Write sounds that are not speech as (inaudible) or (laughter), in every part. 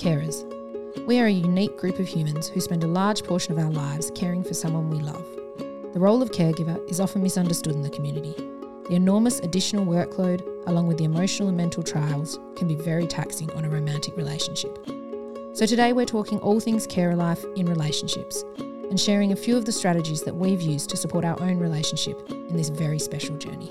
Carers. We are a unique group of humans who spend a large portion of our lives caring for someone we love. The role of caregiver is often misunderstood in the community. The enormous additional workload, along with the emotional and mental trials, can be very taxing on a romantic relationship. So, today we're talking all things carer life in relationships and sharing a few of the strategies that we've used to support our own relationship in this very special journey.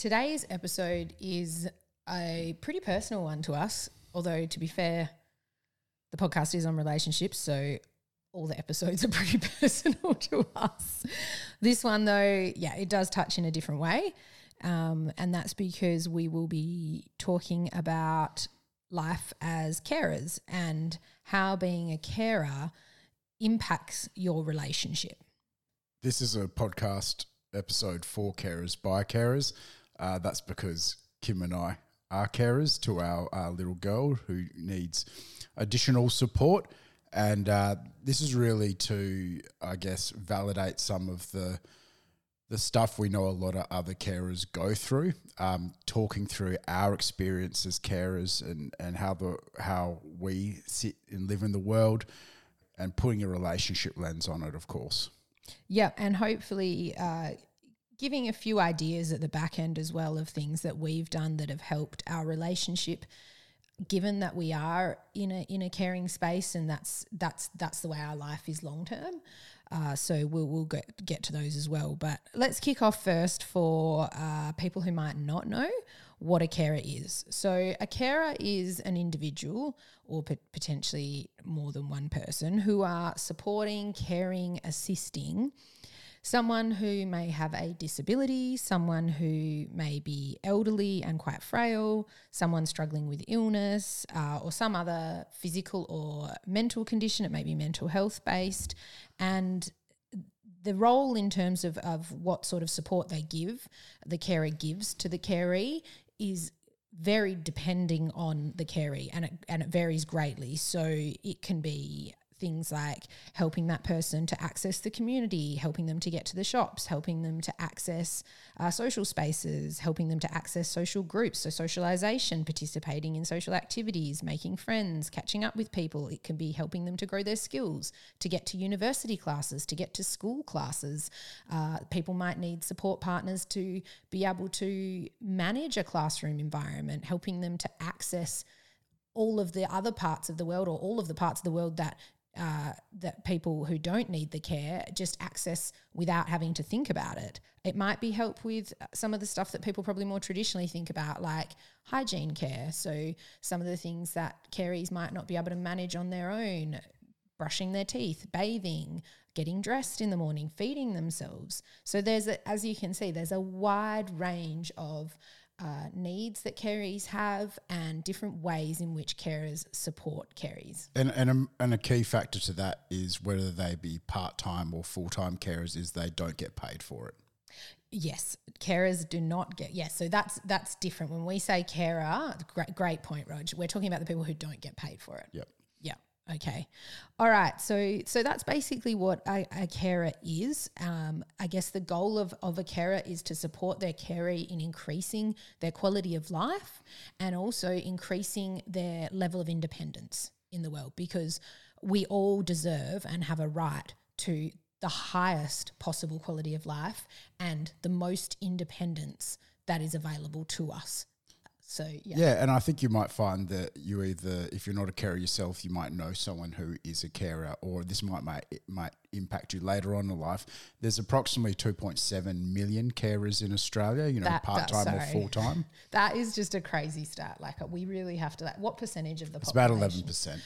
Today's episode is a pretty personal one to us, although to be fair, the podcast is on relationships, so all the episodes are pretty (laughs) personal to us. This one, though, yeah, it does touch in a different way. Um, and that's because we will be talking about life as carers and how being a carer impacts your relationship. This is a podcast episode for carers by carers. Uh, that's because Kim and I are carers to our, our little girl who needs additional support. And uh, this is really to, I guess, validate some of the the stuff we know a lot of other carers go through, um, talking through our experience as carers and, and how the how we sit and live in the world, and putting a relationship lens on it, of course. Yeah, and hopefully uh, giving a few ideas at the back end as well of things that we've done that have helped our relationship given that we are in a in a caring space and that's that's that's the way our life is long term. Uh, so we'll, we'll get, get to those as well. But let's kick off first for uh, people who might not know what a carer is. So a carer is an individual or potentially more than one person who are supporting caring assisting someone who may have a disability, someone who may be elderly and quite frail, someone struggling with illness, uh, or some other physical or mental condition. It may be mental health based. And the role in terms of, of what sort of support they give, the carer gives to the caree, is very depending on the caree and it, and it varies greatly. So it can be things like helping that person to access the community, helping them to get to the shops, helping them to access uh, social spaces, helping them to access social groups, so socialization, participating in social activities, making friends, catching up with people. It can be helping them to grow their skills, to get to university classes, to get to school classes. Uh, people might need support partners to be able to manage a classroom environment, helping them to access all of the other parts of the world or all of the parts of the world that uh, that people who don't need the care just access without having to think about it. It might be help with some of the stuff that people probably more traditionally think about, like hygiene care. So, some of the things that carees might not be able to manage on their own brushing their teeth, bathing, getting dressed in the morning, feeding themselves. So, there's, a, as you can see, there's a wide range of uh, needs that carers have and different ways in which carers support carers. And, and, a, and a key factor to that is whether they be part time or full time carers, is they don't get paid for it. Yes, carers do not get yes. So that's that's different. When we say carer, great great point, Roger. We're talking about the people who don't get paid for it. Yep. Okay. All right. So so that's basically what a, a carer is. Um, I guess the goal of, of a carer is to support their caree in increasing their quality of life and also increasing their level of independence in the world because we all deserve and have a right to the highest possible quality of life and the most independence that is available to us So yeah, Yeah, and I think you might find that you either, if you're not a carer yourself, you might know someone who is a carer, or this might might it might impact you later on in life. There's approximately 2.7 million carers in Australia. You know, part time or full time. (laughs) that is just a crazy stat. Like uh, we really have to. Like, what percentage of the population? It's about 11 percent.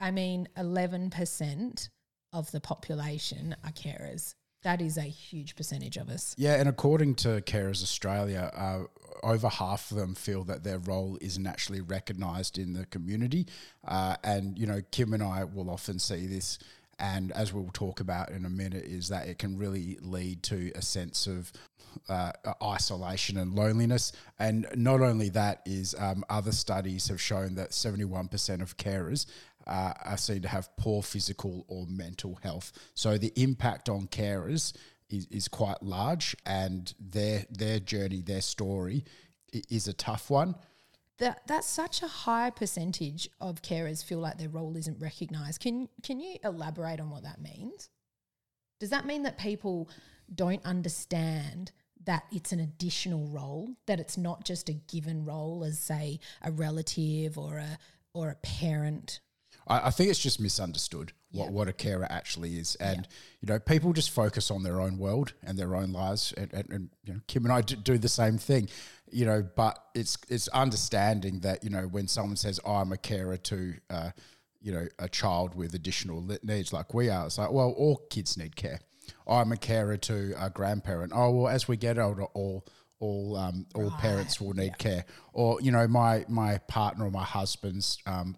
I mean, eleven percent of the population are carers. That is a huge percentage of us. Yeah, and according to Carers Australia, uh, over half of them feel that their role isn't actually recognised in the community. Uh, and, you know, Kim and I will often see this, and as we'll talk about in a minute, is that it can really lead to a sense of uh, isolation and loneliness. And not only that, is um, other studies have shown that 71% of carers uh, are seen to have poor physical or mental health. So the impact on carers is, is quite large, and their their journey, their story, is a tough one. That that's such a high percentage of carers feel like their role isn't recognised. Can can you elaborate on what that means? Does that mean that people don't understand that it's an additional role, that it's not just a given role as say a relative or a or a parent? I, I think it's just misunderstood what, Yeah. what a carer actually is, and you know, people just focus on their own world and their own lives, and, and, and you know, Kim and I do, do the same thing, you know. But it's it's understanding that you know when someone says oh, I'm a carer to. Uh, you know, a child with additional needs like we are. It's like, well, all kids need care. I'm a carer to a grandparent. Oh, well, as we get older, all all um, all parents will need care. Or you know, my my partner or my husband's um,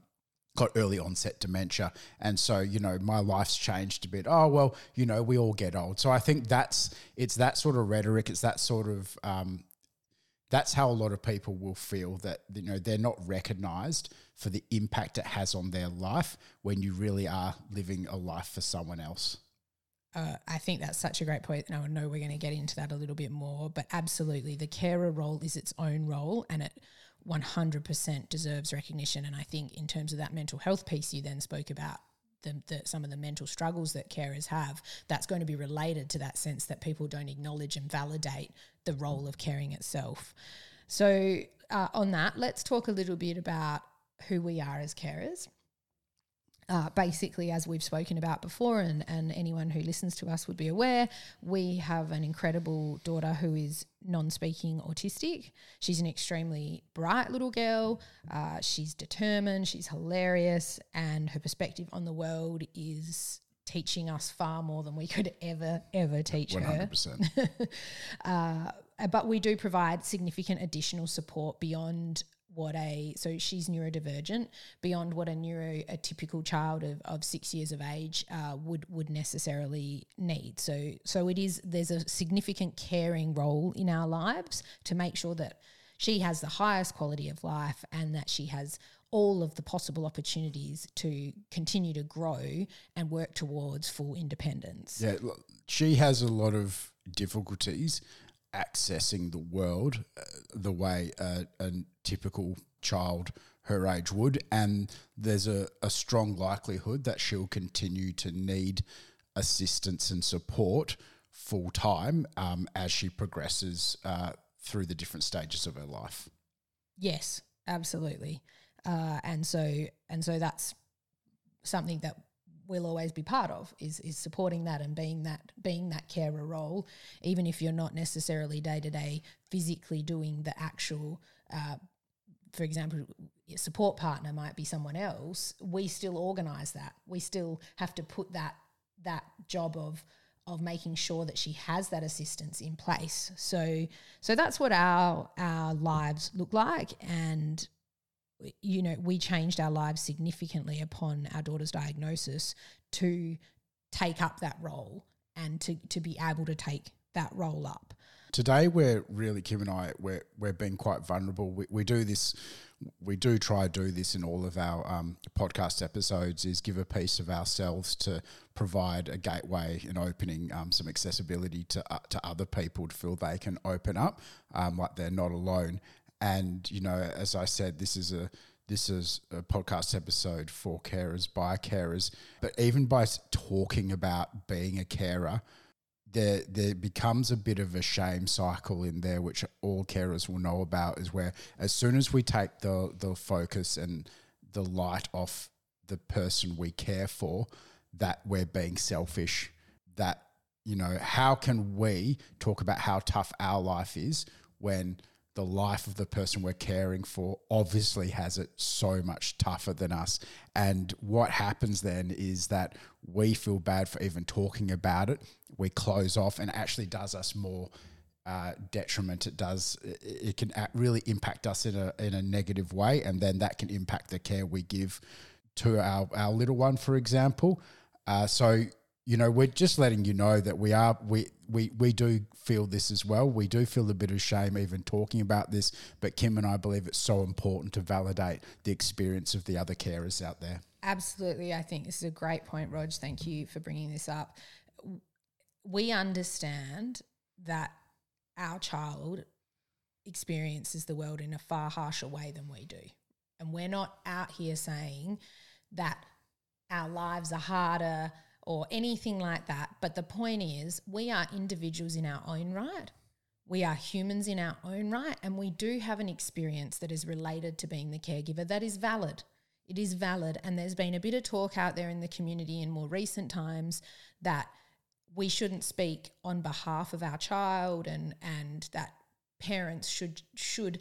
got early onset dementia, and so you know, my life's changed a bit. Oh well, you know, we all get old. So I think that's it's that sort of rhetoric. It's that sort of um, that's how a lot of people will feel that you know they're not recognized for the impact it has on their life when you really are living a life for someone else. Uh, I think that's such a great point, and I know we're going to get into that a little bit more. But absolutely, the carer role is its own role, and it 100% deserves recognition. And I think, in terms of that mental health piece you then spoke about, the, the, some of the mental struggles that carers have, that's going to be related to that sense that people don't acknowledge and validate the role of caring itself. So, uh, on that, let's talk a little bit about who we are as carers uh, basically, as we've spoken about before, and, and anyone who listens to us would be aware, we have an incredible daughter who is non speaking autistic. She's an extremely bright little girl. Uh, she's determined, she's hilarious, and her perspective on the world is teaching us far more than we could ever, ever teach One her hundred percent. (laughs) uh, but we do provide significant additional support beyond what a so she's neurodivergent beyond what a neurotypical child of, of six years of age uh, would would necessarily need. So so it is there's a significant caring role in our lives to make sure that she has the highest quality of life and that she has all of the possible opportunities to continue to grow and work towards full independence. Yeah, she has a lot of difficulties accessing the world uh, the way a, a typical child her age would, and there's a, a strong likelihood that she'll continue to need assistance and support full time um, as she progresses uh, through the different stages of her life. Yes, absolutely. Uh, and so and so that's something that we'll always be part of is is supporting that and being that being that carer role, even if you're not necessarily day to day physically doing the actual. Uh, for example, support partner might be someone else. We still organise that. We still have to put that that job of of making sure that she has that assistance in place. So so that's what our our lives look like and you know we changed our lives significantly upon our daughter's diagnosis to take up that role and to to be able to take that role up. Today, we're really Kim and I we're we're being quite vulnerable. We, we do this, we do try to do this in all of our um, podcast episodes. Is give a piece of ourselves to provide a gateway and opening um, some accessibility to uh, to other people to feel they can open up, um, like they're not alone. And you know, as I said, this is a this is a podcast episode for carers by carers. But even by talking about being a carer, there there becomes a bit of a shame cycle in there, which all carers will know about, is where as soon as we take the the focus and the light off the person we care for, that we're being selfish. That you know, how can we talk about how tough our life is when the life of the person we're caring for obviously has it so much tougher than us. And what happens then is that we feel bad for even talking about it. We close off, and actually does us more uh, detriment. It does. It can really impact us in a in a negative way, and then that can impact the care we give to our our little one, for example. Uh, so you know, we're just letting you know that we are we we we do feel this as well. We do feel a bit of shame even talking about this, but Kim and I believe it's so important to validate the experience of the other carers out there. Absolutely, I think this is a great point, Rog. Thank you for bringing this up. We understand that our child experiences the world in a far harsher way than we do, and we're not out here saying that our lives are harder or anything like that. But the point is, we are individuals in our own right. We are humans in our own right, and we do have an experience that is related to being the caregiver that is valid. It is valid, and there's been a bit of talk out there in the community in more recent times that we shouldn't speak on behalf of our child, and and that parents should should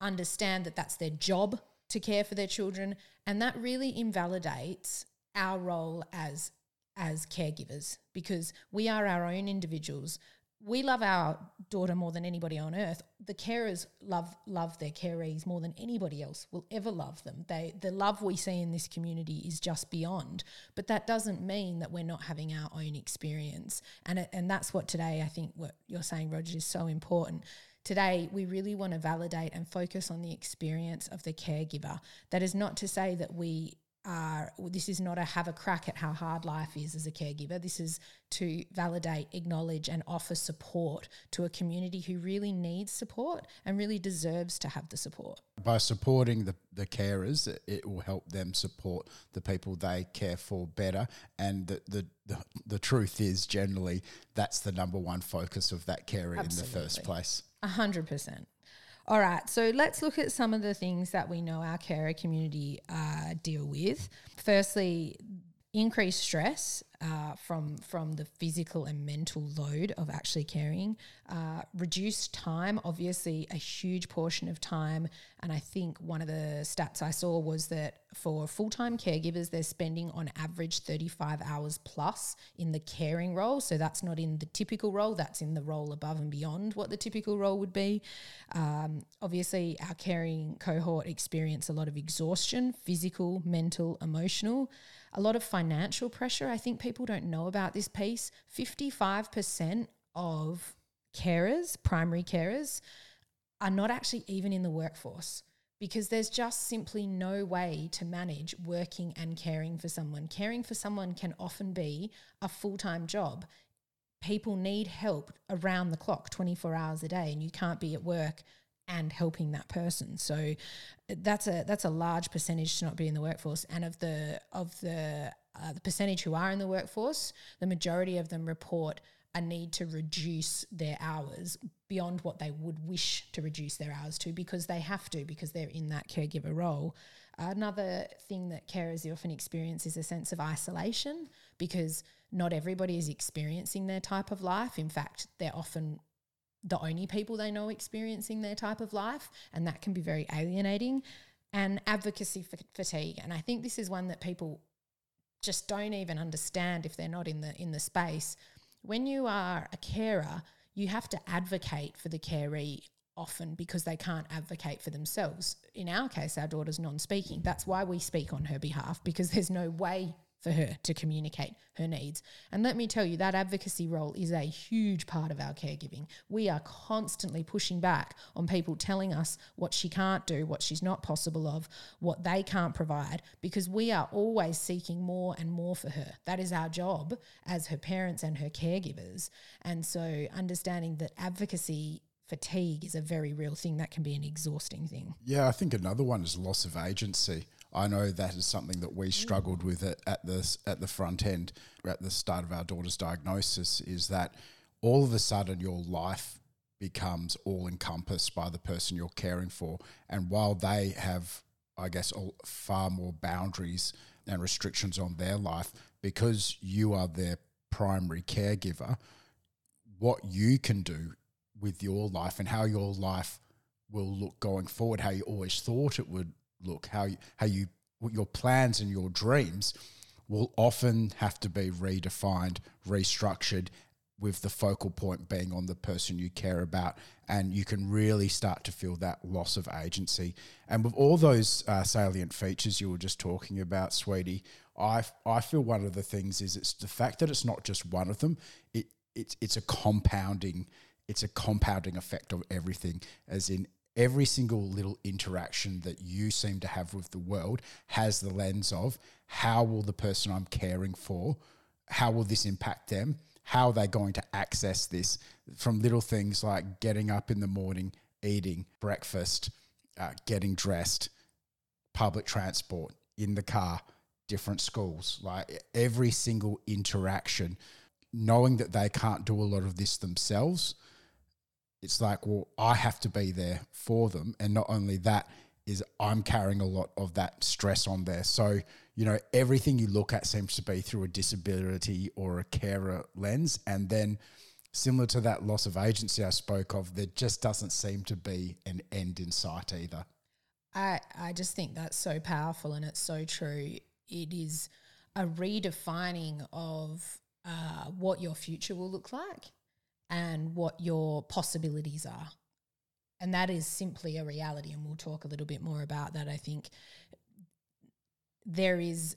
understand that that's their job to care for their children, and that really invalidates our role as as caregivers because we are our own individuals. We love our daughter more than anybody on earth. The carers love love their carees more than anybody else will ever love them. They the love we see in this community is just beyond. But that doesn't mean that we're not having our own experience. And it, and that's what today I think what you're saying, Roger, is so important. Today, we really want to validate and focus on the experience of the caregiver. That is not to say that we are this is not a have a crack at how hard life is as a caregiver. This is to validate, acknowledge, and offer support to a community who really needs support and really deserves to have the support. By supporting the, the carers, it will help them support the people they care for better. And the, the, the, the truth is, generally, that's the number one focus of that carer Absolutely. in the first place. A hundred percent. All right, so let's look at some of the things that we know our carer community uh, deal with. Firstly, increased stress uh, from from the physical and mental load of actually caring, uh, reduced time, obviously a huge portion of time, and I think one of the stats I saw was that for full time caregivers, they're spending on average thirty five hours plus in the caring role. So that's not in the typical role; that's in the role above and beyond what the typical role would be. Um, obviously, our caring cohort experience a lot of exhaustion, physical, mental, emotional a lot of financial pressure. I think people don't know about this piece. 55% of carers, primary carers, are not actually even in the workforce because there's just simply no way to manage working and caring for someone. Caring for someone can often be a full time job. People need help around the clock, 24 hours a day, and you can't be at work and helping that person. So that's a that's a large percentage to not be in the workforce. And of the of the uh, the percentage who are in the workforce, the majority of them report a need to reduce their hours beyond what they would wish to reduce their hours to because they have to because they're in that caregiver role. Another thing that carers often experience is a sense of isolation because not everybody is experiencing their type of life. In fact, they're often the only people they know experiencing their type of life, and that can be very alienating. And advocacy fatigue, and I think this is one that people just don't even understand if they're not in the in the space. When you are a carer, you have to advocate for the caree often because they can't advocate for themselves. In our case, our daughter's non speaking. That's why we speak on her behalf because there's no way for her to communicate her needs. And let me tell you, that advocacy role is a huge part of our caregiving. We are constantly pushing back on people telling us what she can't do, what she's not possible of, what they can't provide, because we are always seeking more and more for her. That is our job as her parents and her caregivers. And so understanding that advocacy fatigue is a very real thing that can be an exhausting thing. Yeah, I think another one is loss of agency. I know that is something that we mm. struggled with at, at the at the front end at the start of our daughter's diagnosis. Is that all of a sudden your life becomes all encompassed by the person you're caring for. And while they have, I guess, all, far more boundaries and restrictions on their life, because you are their primary caregiver, what you can do with your life and how your life will look going forward, how you always thought it would look, how you, how you your plans and your dreams will often have to be redefined, restructured, with the focal point being on the person you care about. And you can really start to feel that loss of agency. And with all those uh, salient features you were just talking about, sweetie, I, I feel one of the things is it's the fact that it's not just one of them. It, it it's a compounding it's a compounding effect of everything as in every single little interaction that you seem to have with the world has the lens of how will the person I'm caring for, how will this impact them? How are they going to access this from little things like getting up in the morning, eating breakfast, uh, getting dressed, public transport, in the car, different schools, like every single interaction, knowing that they can't do a lot of this themselves it's like, well, I have to be there for them. And not only that, is I'm carrying a lot of that stress on there. So, you know, everything you look at seems to be through a disability or a carer lens. And then, similar to that loss of agency I spoke of, there just doesn't seem to be an end in sight either. I, I just think that's so powerful and it's so true. It is a redefining of uh, what your future will look like and what your possibilities are. And that is simply a reality. And we'll talk a little bit more about that. I think there is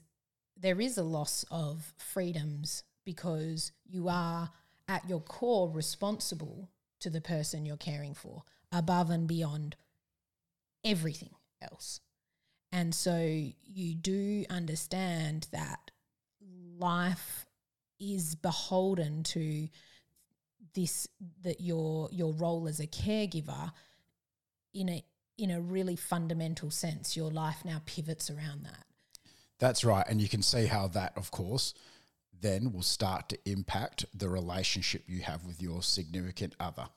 there is a loss of freedoms because you are at your core responsible to the person you're caring for above and beyond everything else. And so you do understand that life is beholden to this that your your role as a caregiver in a in a really fundamental sense your life now pivots around that. That's right and you can see how that of course then will start to impact the relationship you have with your significant other.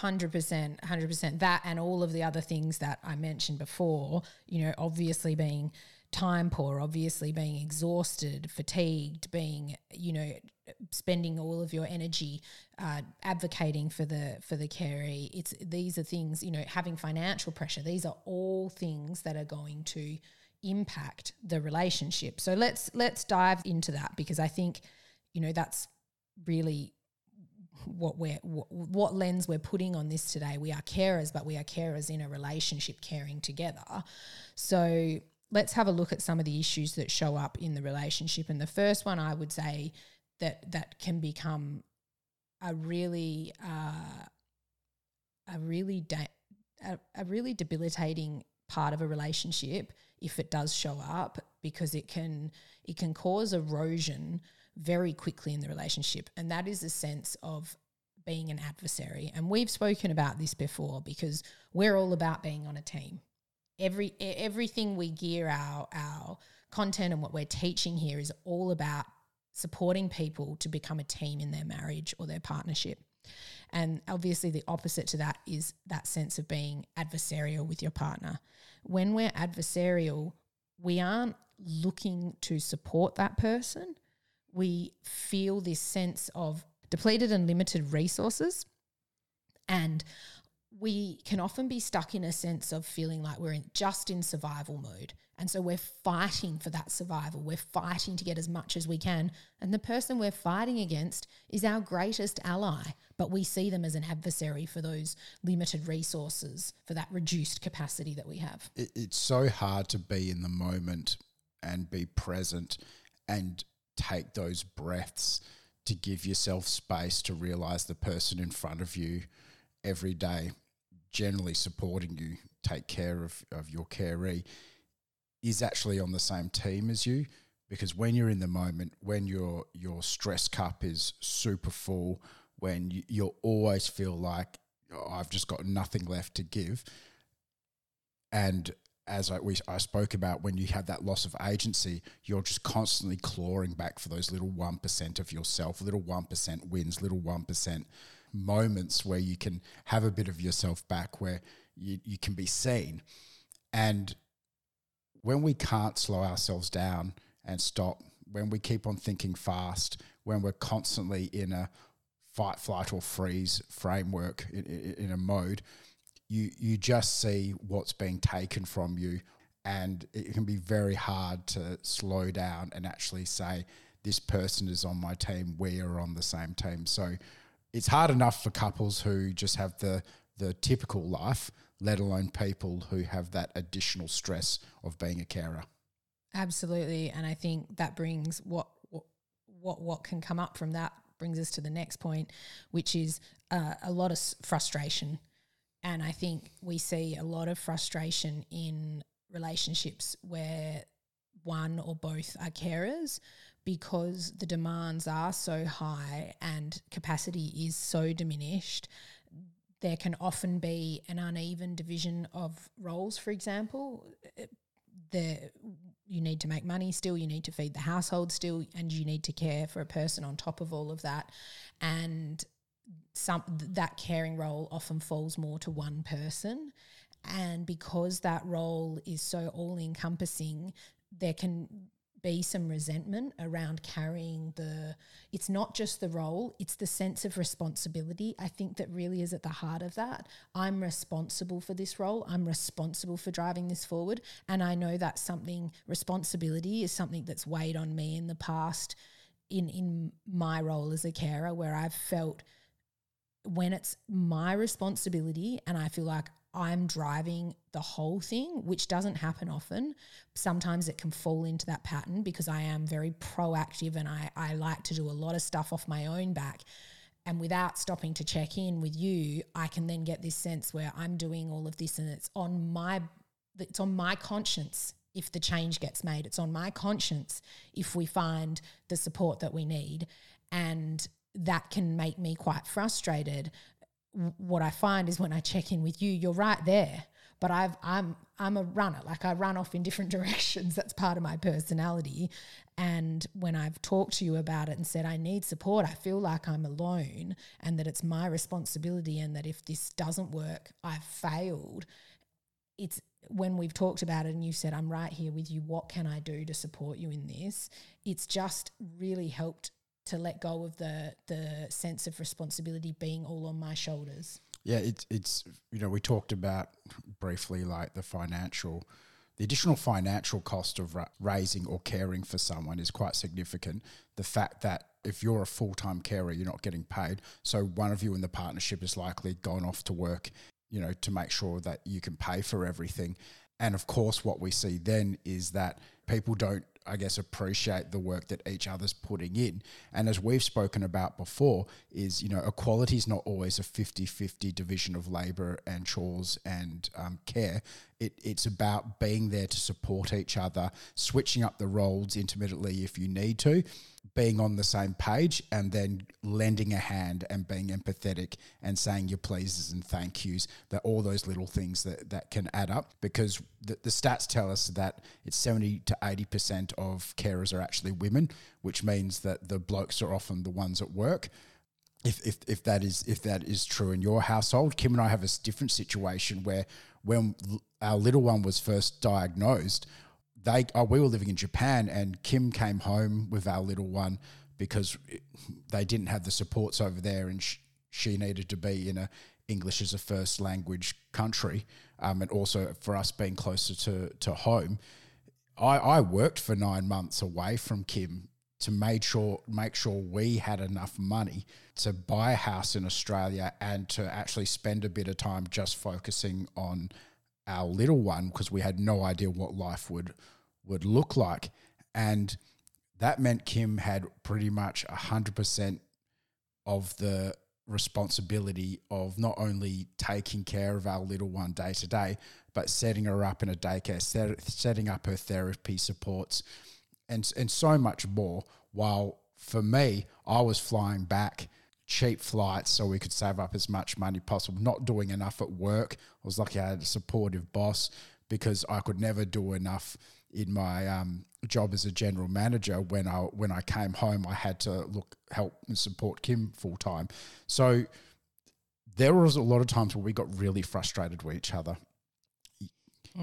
100% 100% that and all of the other things that i mentioned before you know obviously being time poor, obviously being exhausted, fatigued, being, you know, spending all of your energy uh, advocating for the for the caree. It's these are things, you know, having financial pressure. These are all things that are going to impact the relationship. So let's let's dive into that because I think, you know, that's really what we're what, what, lens we're putting on this today. We are carers, but we are carers in a relationship, caring together. So let's have a look at some of the issues that show up in the relationship. And the first one I would say that that can become a really uh, a really da- a, a really debilitating part of a relationship if it does show up because it can it can cause erosion very quickly in the relationship. And that is a sense of being an adversary. And we've spoken about this before because we're all about being on a team. Every everything we gear our our content and what we're teaching here is all about supporting people to become a team in their marriage or their partnership. And obviously, the opposite to that is that sense of being adversarial with your partner. When we're adversarial, we aren't looking to support that person. We feel this sense of depleted and limited resources. And we can often be stuck in a sense of feeling like we're in, just in survival mode. And so we're fighting for that survival. We're fighting to get as much as we can. And the person we're fighting against is our greatest ally, but we see them as an adversary for those limited resources, for that reduced capacity that we have. It, it's so hard to be in the moment and be present and take those breaths to give yourself space to realize the person in front of you every day generally supporting you, take care of, of your caree, is actually on the same team as you. Because when you're in the moment, when your your stress cup is super full, when you, you always feel like oh, I've just got nothing left to give, and as I, we, I spoke about, when you have that loss of agency, you're just constantly clawing back for those little 1% of yourself, little 1% wins, little 1% moments where you can have a bit of yourself back, where you, you can be seen. And when we can't slow ourselves down and stop, when we keep on thinking fast, when we're constantly in a fight, flight, or freeze framework in, in, a mode, you you just see what's being taken from you, and it can be very hard to slow down and actually say this person is on my team, we are on the same team. So it's hard enough for couples who just have the the typical life, let alone people who have that additional stress of being a carer. Absolutely, and I think that brings what what what can come up from that brings us to the next point, which is uh, a lot of frustration. And I think we see a lot of frustration in relationships where one or both are carers because the demands are so high and capacity is so diminished. There can often be an uneven division of roles, for example. Uh, the you need to make money still, you need to feed the household still, and you need to care for a person on top of all of that. And some that caring role often falls more to one person. And because that role is so all encompassing, there can be some resentment around carrying the it's not just the role it's the sense of responsibility. I think that really is at the heart of that. I'm responsible for this role. I'm responsible for driving this forward. And i know that something responsibility is something that's weighed on me in the past in in my role as a carer where i've felt when it's my responsibility and i feel like I'm driving the whole thing, which doesn't happen often. Sometimes it can fall into that pattern because I am very proactive and I, I like to do a lot of stuff off my own back. And without stopping to check in with you, I can then get this sense where I'm doing all of this and it's on my it's on my conscience if the change gets made. It's on my conscience if we find the support that we need. And that can make me quite frustrated what I find is when I check in with you, you're right there. But I've I'm I'm a runner. Like I run off in different (laughs) directions. That's part of my personality. And when I've talked to you about it and said I need support, I feel like I'm alone and that it's my responsibility and that if this doesn't work, I've failed. It's when we've talked about it and you said I'm right here with you, what can I do to support you in this? It's just really helped to let go of the the sense of responsibility being all on my shoulders. Yeah, it's it's you know we talked about briefly like the financial, the additional financial cost of ra- raising or caring for someone is quite significant. The fact that if you're a full time carer, you're not getting paid, so one of you in the partnership is likely gone off to work, you know, to make sure that you can pay for everything. And of course, what we see then is that people don't I guess, appreciate the work that each other's putting in. And as we've spoken about before, is, you know, equality is not always a 50 50 division of labor and chores and um, care. It, it's about being there to support each other, switching up the roles intermittently if you need to, being on the same page, and then lending a hand and being empathetic and saying your pleases and thank yous. That all those little things that, that can add up because the, the stats tell us that it's 70 to 80% of carers are actually women, which means that the blokes are often the ones at work if, if, if that is if that is true in your household. Kim and I have a different situation where when our little one was first diagnosed, they oh, we were living in Japan, and Kim came home with our little one because they didn't have the supports over there, and sh- she needed to be in a English as a first language country, um, and also for us being closer to to home. I, I worked for nine months away from Kim to make sure make sure we had enough money to buy a house in Australia and to actually spend a bit of time just focusing on our little one because we had no idea what life would would look like and that meant Kim had pretty much 100% of the responsibility of not only taking care of our little one day to day but setting her up in a daycare set, setting up her therapy supports and and so much more. While for me, I was flying back cheap flights so we could save up as much money possible. Not doing enough at work. I was lucky I had a supportive boss, because I could never do enough in my um, job as a general manager. When I when I came home, I had to look help and support Kim full time. So there was a lot of times where we got really frustrated with each other.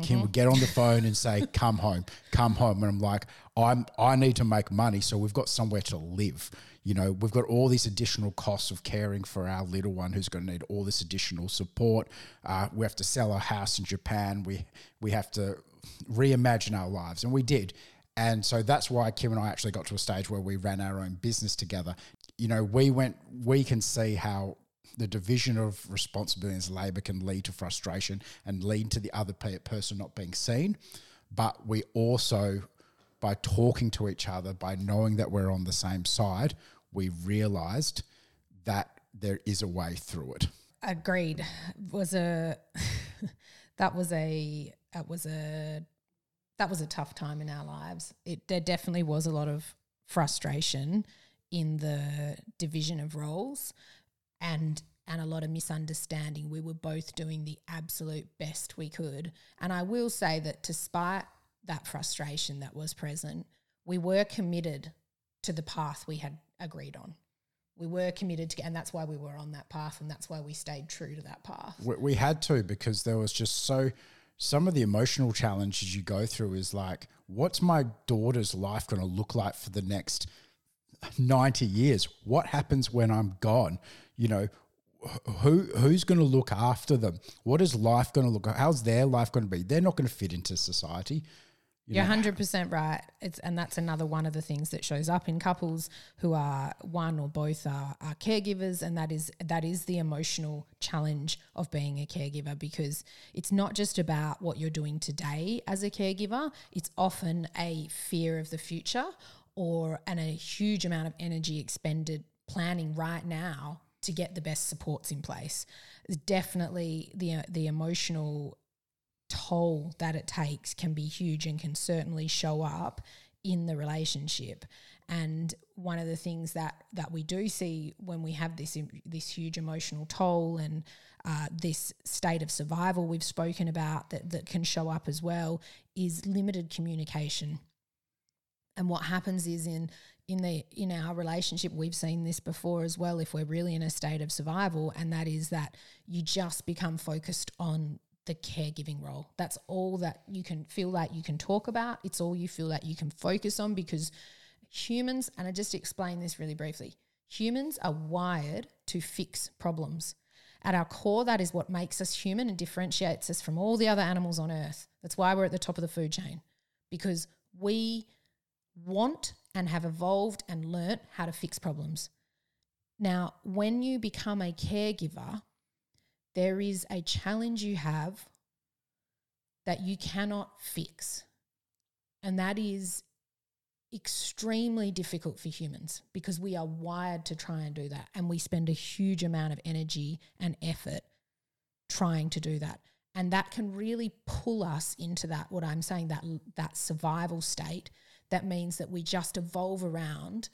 Kim would get on the phone and say, "Come home, come home," and I'm like, "I'm I need to make money, so we've got somewhere to live. You know, we've got all these additional costs of caring for our little one who's going to need all this additional support. Uh, we have to sell our house in Japan. We we have to reimagine our lives, and we did. And so that's why Kim and I actually got to a stage where we ran our own business together. You know, we went. We can see how the division of responsibility as labor can lead to frustration and lead to the other person not being seen. But we also, by talking to each other, by knowing that we're on the same side, we realized that there is a way through it. Agreed. Was a (laughs) that was a that was a that was a tough time in our lives. It there definitely was a lot of frustration in the division of roles and and a lot of misunderstanding. We were both doing the absolute best we could. And I will say that despite that frustration that was present, we were committed to the path we had agreed on. We were committed to, and that's why we were on that path, and that's why we stayed true to that path. We, we had to because there was just so some of the emotional challenges you go through is like, what's my daughter's life going to look like for the next 90 years? What happens when I'm gone? You know, who who's going to look after them? What is life going to look? How's their life going to be? They're not going to fit into society. You are hundred percent right. It's and that's another one of the things that shows up in couples who are one or both are, are caregivers, and that is that is the emotional challenge of being a caregiver because it's not just about what you're doing today as a caregiver. It's often a fear of the future or and a huge amount of energy expended planning right now to get the best supports in place. It's definitely the the emotional toll that it takes can be huge and can certainly show up in the relationship. And one of the things that that we do see when we have this this huge emotional toll and uh, this state of survival we've spoken about that that can show up as well is limited communication. And what happens is in in the in our relationship we've seen this before as well if we're really in a state of survival and that is that you just become focused on the caregiving role. That's all that you can feel that you can talk about. It's all you feel that you can focus on because humans, and I just explain this really briefly humans are wired to fix problems. At our core, that is what makes us human and differentiates us from all the other animals on earth. That's why we're at the top of the food chain because we want and have evolved and learnt how to fix problems. Now, when you become a caregiver, there is a challenge you have that you cannot fix. And that is extremely difficult for humans because we are wired to try and do that. And we spend a huge amount of energy and effort trying to do that. And that can really pull us into that, what I'm saying, that, that survival state. That means that we just evolve around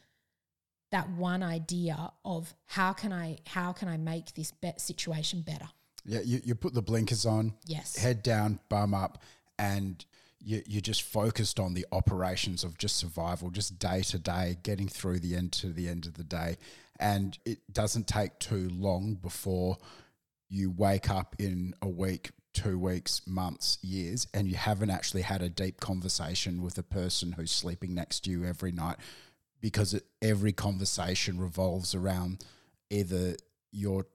that one idea of how can I how can I make this bet situation better? Yeah, you, you put the blinkers on, Yes. head down, bum up, and you, you're just focused on the operations of just survival, just day to day, getting through the end to the end of the day. And it doesn't take too long before you wake up in a week, two weeks, months, years, and you haven't actually had a deep conversation with the person who's sleeping next to you every night because every conversation revolves around either your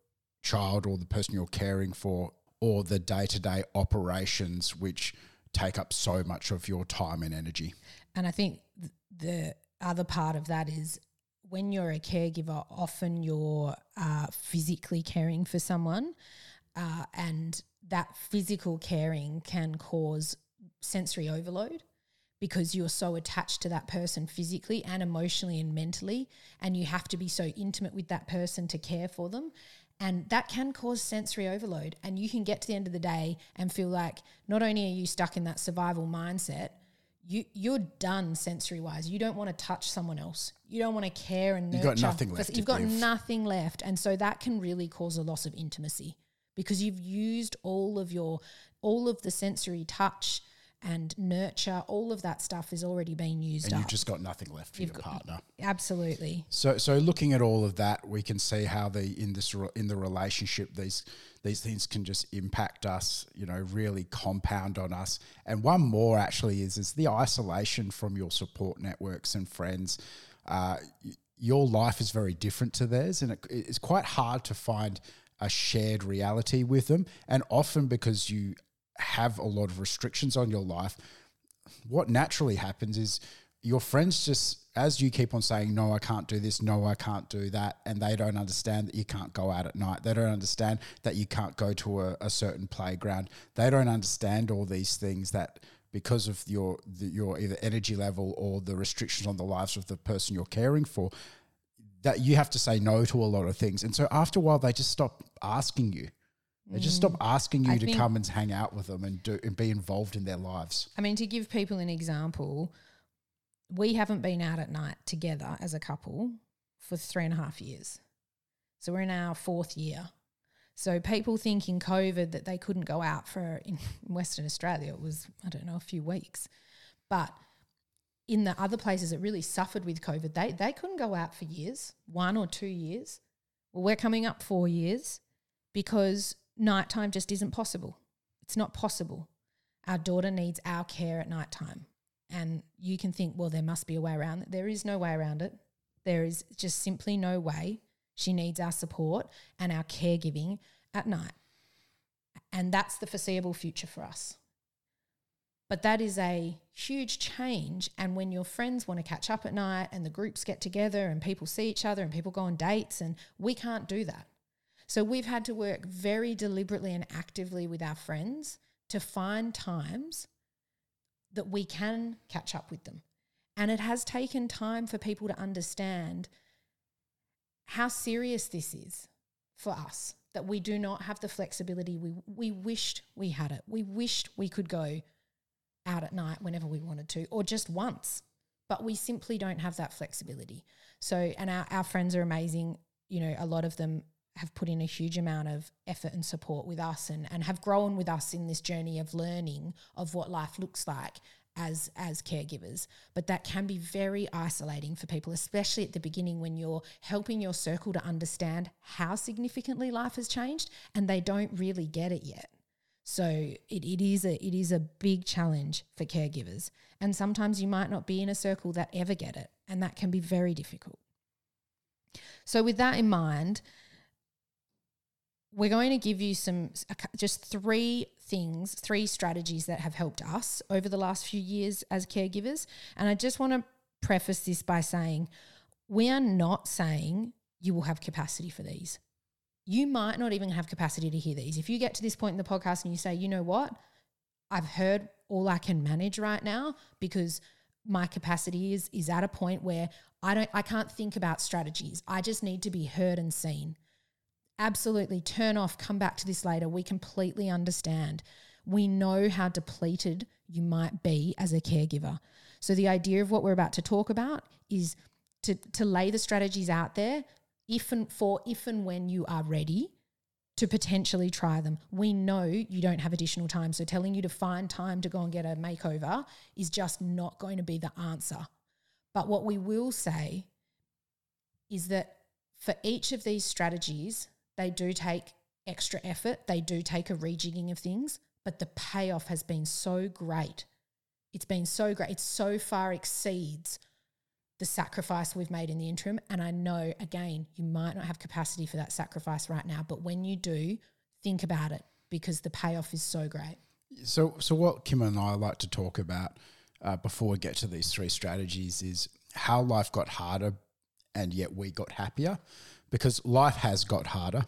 child or the person you're caring for or the day-to-day operations which take up so much of your time and energy. And I think th- the other part of that is when you're a caregiver, often you're uh, physically caring for someone, uh, and that physical caring can cause sensory overload because you're so attached to that person physically and emotionally and mentally, and you have to be so intimate with that person to care for them. And that can cause sensory overload. And you can get to the end of the day and feel like not only are you stuck in that survival mindset, you you're done sensory wise. You don't want to touch someone else. You don't want to care and nurture. You've got nothing left You've got nothing left, and so that can really cause a loss of intimacy because you've used all of your all of the sensory touch and nurture all of that stuff is already being used and up you've just got nothing left for your partner. absolutely So, so looking at all of that, we can see how the in this in the relationship these these things can just impact us. You know, really compound on us. And one more actually is is the isolation from your support networks and friends. Uh, your life is very different to theirs, and it, it's quite hard to find a shared reality with them. And often because you have a lot of restrictions on your life, what naturally happens is your friends just as you keep on saying no i can't do this no i can't do that and they don't understand that you can't go out at night. They don't understand that you can't go to a, a certain playground. They don't understand all these things that because of your the, your either energy level or the restrictions on the lives of the person you're caring for that you have to say no to a lot of things. And so after a while they just stop asking you they just stop asking you I to think- come and hang out with them and do and be involved in their lives I mean, to give people an example, we haven't been out at night together as a couple for three and a half years. So we're in our fourth year. So people think in COVID that they couldn't go out for (laughs) in Western Australia, it was, I don't know, a few weeks. But in the other places that really suffered with COVID, they, they couldn't go out for years, one or two years. Well, we're coming up four years because nighttime just isn't possible. It's not possible our daughter needs our care at nighttime. And you can think, well, there must be a way around it. There is no way around it. There is just simply no way. She needs our support and our caregiving at night. And that's the foreseeable future for us. But that is a huge change. And when your friends want to catch up at night and the groups get together and people see each other and people go on dates, and we can't do that. So we've had to work very deliberately and actively with our friends to find times that we can catch up with them. And it has taken time for people to understand how serious this is for us that we do not have the flexibility we we wished we had it. We wished we could go out at night whenever we wanted to or just once. But we simply don't have that flexibility. So and our, our friends are amazing. You know, a lot of them have put in a huge amount of effort and support with us and, and have grown with us in this journey of learning of what life looks like as as caregivers. But that can be very isolating for people especially at the beginning when you're helping your circle to understand how significantly life has changed and they don't really get it yet. So it, it is a it is a big challenge for caregivers. And sometimes you might not be in a circle that ever get it and that can be very difficult. So with that in mind we're going to give you some just three things, three strategies that have helped us over the last few years as caregivers. And I just want to preface this by saying we are not saying you will have capacity for these. You might not even have capacity to hear these. If you get to this point in the podcast and you say, you know what, I've heard all I can manage right now because my capacity is is at a point where I don't I can't think about strategies. I just need to be heard and seen absolutely turn off, come back to this later. We completely understand. We know how depleted you might be as a caregiver. So the idea of what we're about to talk about is to to lay the strategies out there if and for if and when you are ready to potentially try them. We know you don't have additional time, so telling you to find time to go and get a makeover is just not going to be the answer. But what we will say is that for each of these strategies, they do take extra effort, they do take a rejigging of things, but the payoff has been so great. It's been so great. It so far exceeds the sacrifice we've made in the interim. And I know, again, you might not have capacity for that sacrifice right now, but when you do, think about it because the payoff is so great. So, so what Kim and I like to talk about uh, before we get to these three strategies is how life got harder, and yet we got happier, because life has got harder,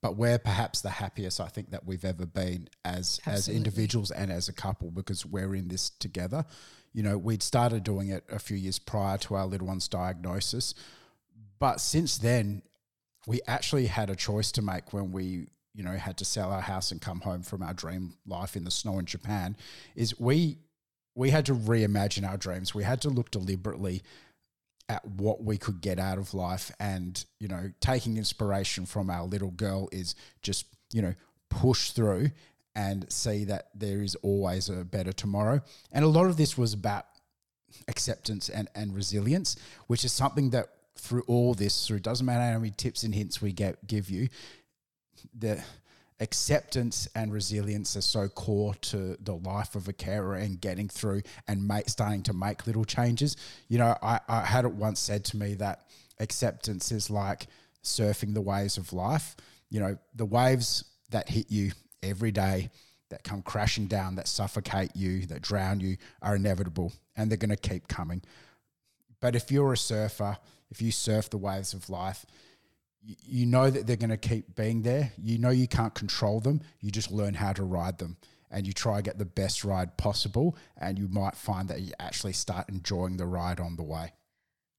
but we're perhaps the happiest I think that we've ever been as as individuals and as a couple because we're in this together. You know, we'd started doing it a few years prior to our little one's diagnosis, but since then, we actually had a choice to make when we you know had to sell our house and come home from our dream life in the snow in Japan is we we had to reimagine our dreams we had to look deliberately at what we could get out of life and you know taking inspiration from our little girl is just you know push through and see that there is always a better tomorrow. And a lot of this was about acceptance and, and resilience, which is something that through all this, through doesn't matter how many tips and hints we get give you, the acceptance and resilience are so core to the life of a carer and getting through and make, starting to make little changes. You know, I, I had it once said to me that acceptance is like surfing the waves of life. You know, the waves that hit you every day, that come crashing down, that suffocate you, that drown you, are inevitable and they're going to keep coming. But if you're a surfer, if you surf the waves of life, you know that they're going to keep being there. You know you can't control them. You just learn how to ride them and you try to get the best ride possible. And you might find that you actually start enjoying the ride on the way.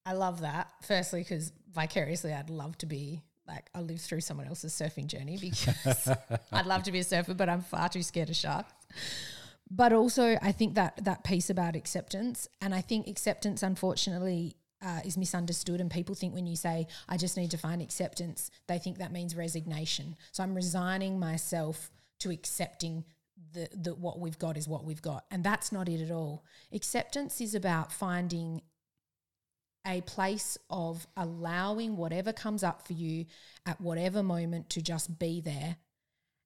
I love that. Firstly, because vicariously, I'd love to be like, I live through someone else's surfing journey (laughs) because I'd love to be a surfer, but I'm far too scared of sharks. But also, I think that that piece about acceptance, and I think acceptance, unfortunately, uh, is misunderstood and people think when you say i just need to find acceptance they think that means resignation. So i'm resigning myself to accepting the, the what we've got is what we've got. And that's not it at all. Acceptance is about finding a place of allowing whatever comes up for you at whatever moment to just be there.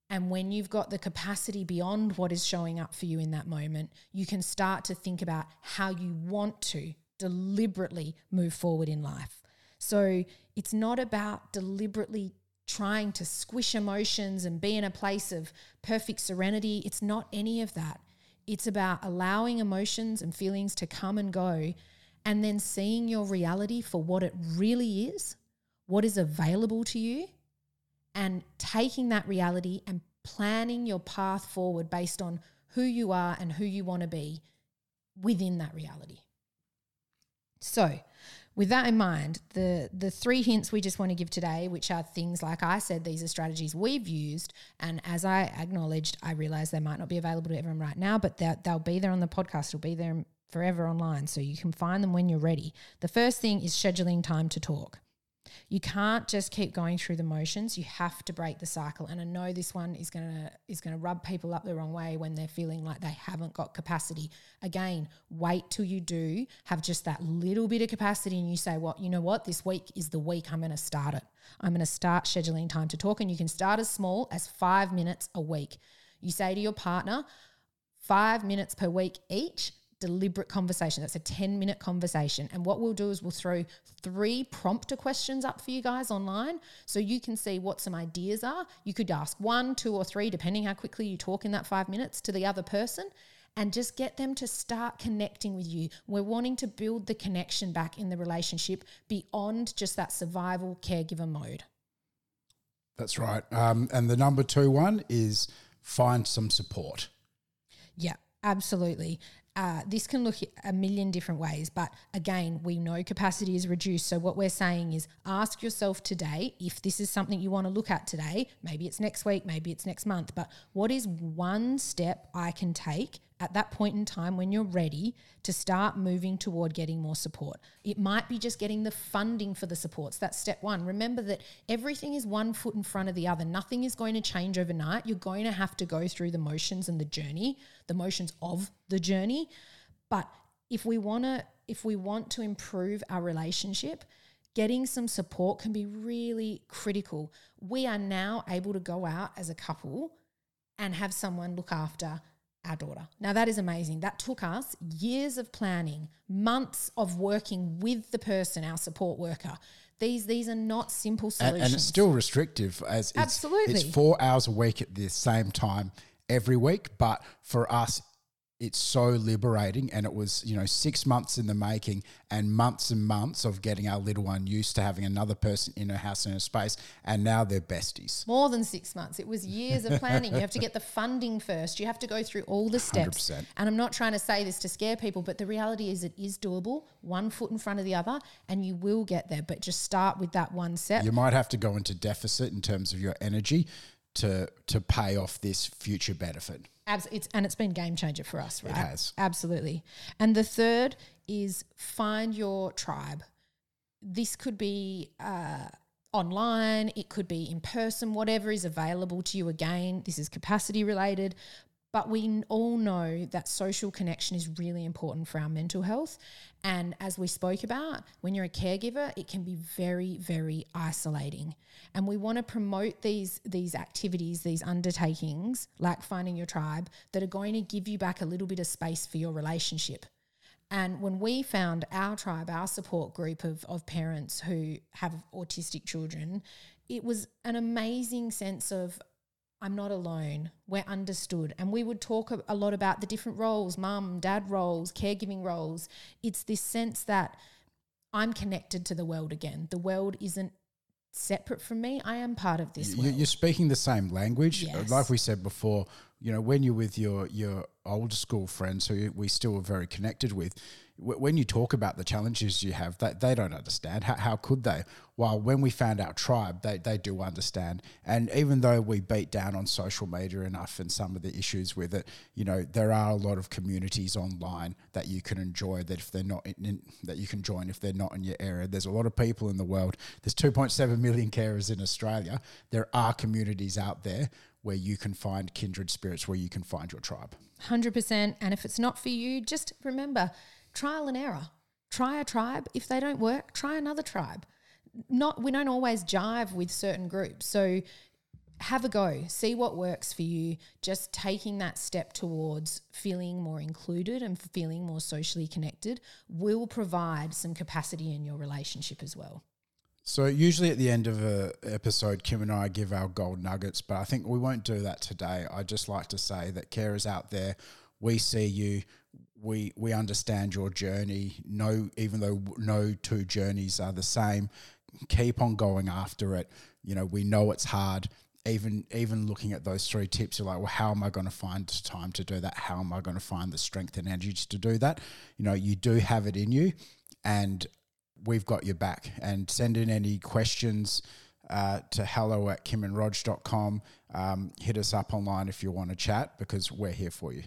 And when you've got the capacity beyond what is showing up for you in that moment, you can start to think about how you want to deliberately move forward in life. So it's not about deliberately trying to squish emotions and be in a place of perfect serenity. It's not any of that. It's about allowing emotions and feelings to come and go and then seeing your reality for what it really is, what is available to you, and taking that reality and planning your path forward based on who you are and who you want to be within that reality. So, with that in mind, the the three hints we just want to give today, which are things like I said, these are strategies we've used, and as I acknowledged, I realize they might not be available to everyone right now, but they'll be there on the podcast. They'll be there forever online, so you can find them when you're ready. The first thing is scheduling time to talk. You can't just keep going through the motions. You have to break the cycle. And I know this one is gonna is gonna rub people up the wrong way when they're feeling like they haven't got capacity. Again, wait till you do have just that little bit of capacity and you say, Well, you know what? This week is the week I'm gonna start it. I'm gonna start scheduling time to talk. And you can start as small as five minutes a week. You say to your partner, five minutes per week each deliberate conversation. That's a 10 minute conversation. And what we'll do is we'll throw three prompter questions up for you guys online so you can see what some ideas are. You could ask one, two, or three, depending how quickly you talk in that five minutes to the other person. And just get them to start connecting with you. We're wanting to build the connection back in the relationship beyond just that survival caregiver mode. That's right. Um, and the number two one is find some support. Yeah, absolutely. Uh, this can look a million different ways, but again, we know capacity is reduced. So, what we're saying is ask yourself today if this is something you want to look at today. Maybe it's next week, maybe it's next month, but what is one step I can take at that point in time when you're ready to start moving toward getting more support. It might be just getting the funding for the supports. That's step one. Remember that everything is one foot in front of the other. Nothing is going to change overnight. You're going to have to go through the motions and the journey, the motions of the journey. But if we want to if we want to improve our relationship, getting some support can be really critical. We are now able to go out as a couple and have someone look after our daughter. Now, that is amazing. That took us years of planning, months of working with the person, our support worker. These, these are not simple solutions. And, and it's still restrictive as it's, Absolutely. it's four hours a week at the same time every week. But for us, it's so liberating. And it was you know six months in the making and months and months of getting our little one used to having another person in her house in her space. And now they're besties. More than six months. It was years of planning. You have to get the funding first. You have to go through all the steps. 100%. and i'm not trying to say this to scare people but the reality is it is doable. One foot in front of the other and you will get there. But just start with that one step you might have to go into deficit in terms of your energy to to pay off this future benefit Abs- it's and it's been game changer for us, right? It has absolutely. And the third is find your tribe. This could be uh, online, it could be in person, whatever is available to you. Again, this is capacity related, but we all know that social connection is really important for our mental health. And as we spoke about, when you're a caregiver, it can be very, very isolating. And we want to promote these, these activities, these undertakings, like finding your tribe, that are going to give you back a little bit of space for your relationship. And when we found our tribe, our support group of, of parents who have autistic children, it was an amazing sense of I'm not alone. We're understood. And we would talk a, lot about the different roles mum, dad roles, caregiving roles. It's this sense that I'm connected to the world again. The world isn't separate from me. I am part of this. You, world. you're speaking the same language. Uh, yes. Like we said before, you know, when you're with your your old school friends who we still are very connected with, when you talk about the challenges you have, they, they don't understand. How, how could they? While when we found our tribe, they, they do understand. And even though we beat down on social media enough and some of the issues with it, you know, there are a lot of communities online that you can enjoy that if they're not in, that you can join if they're not in your area. There's a lot of people in the world. There's 2.7 million carers in Australia. There are communities out there where you can find kindred spirits, where you can find your tribe. 100%. And if it's not for you, just remember trial and error. Try a tribe. If they don't work, try another tribe. Not we don't always jive with certain groups. So have a go, see what works for you. Just taking that step towards feeling more included and feeling more socially connected will provide some capacity in your relationship as well. So usually at the end of a episode, Kim and I give our gold nuggets, but I think we won't do that today. I'd just like to say that carers out there, we see you, we we understand your journey. No, even though no two journeys are the same, keep on going after it. You know, we know it's hard. Even even looking at those three tips, you're like, well, how am I going to find time to do that? How am I going to find the strength and energy to do that? You know, you do have it in you, and we've got your back. And send in any questions uh, to hello at kimandrog.com. Um, hit us up online if you want to chat because we're here for you.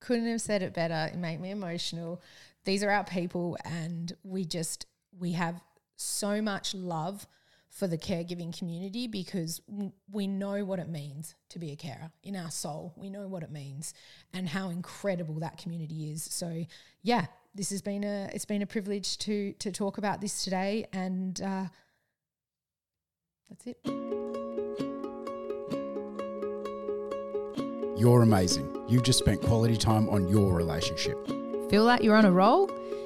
Couldn't have said it better. It made me emotional. These are our people, and we just, we have so much love for the caregiving community because we know what it means to be a carer in our soul. We know what it means and how incredible that community is. So, yeah, this has been a it's been a privilege to to talk about this today, and uh, that's it. You're amazing. You've just spent quality time on your relationship. Feel like you're on a roll?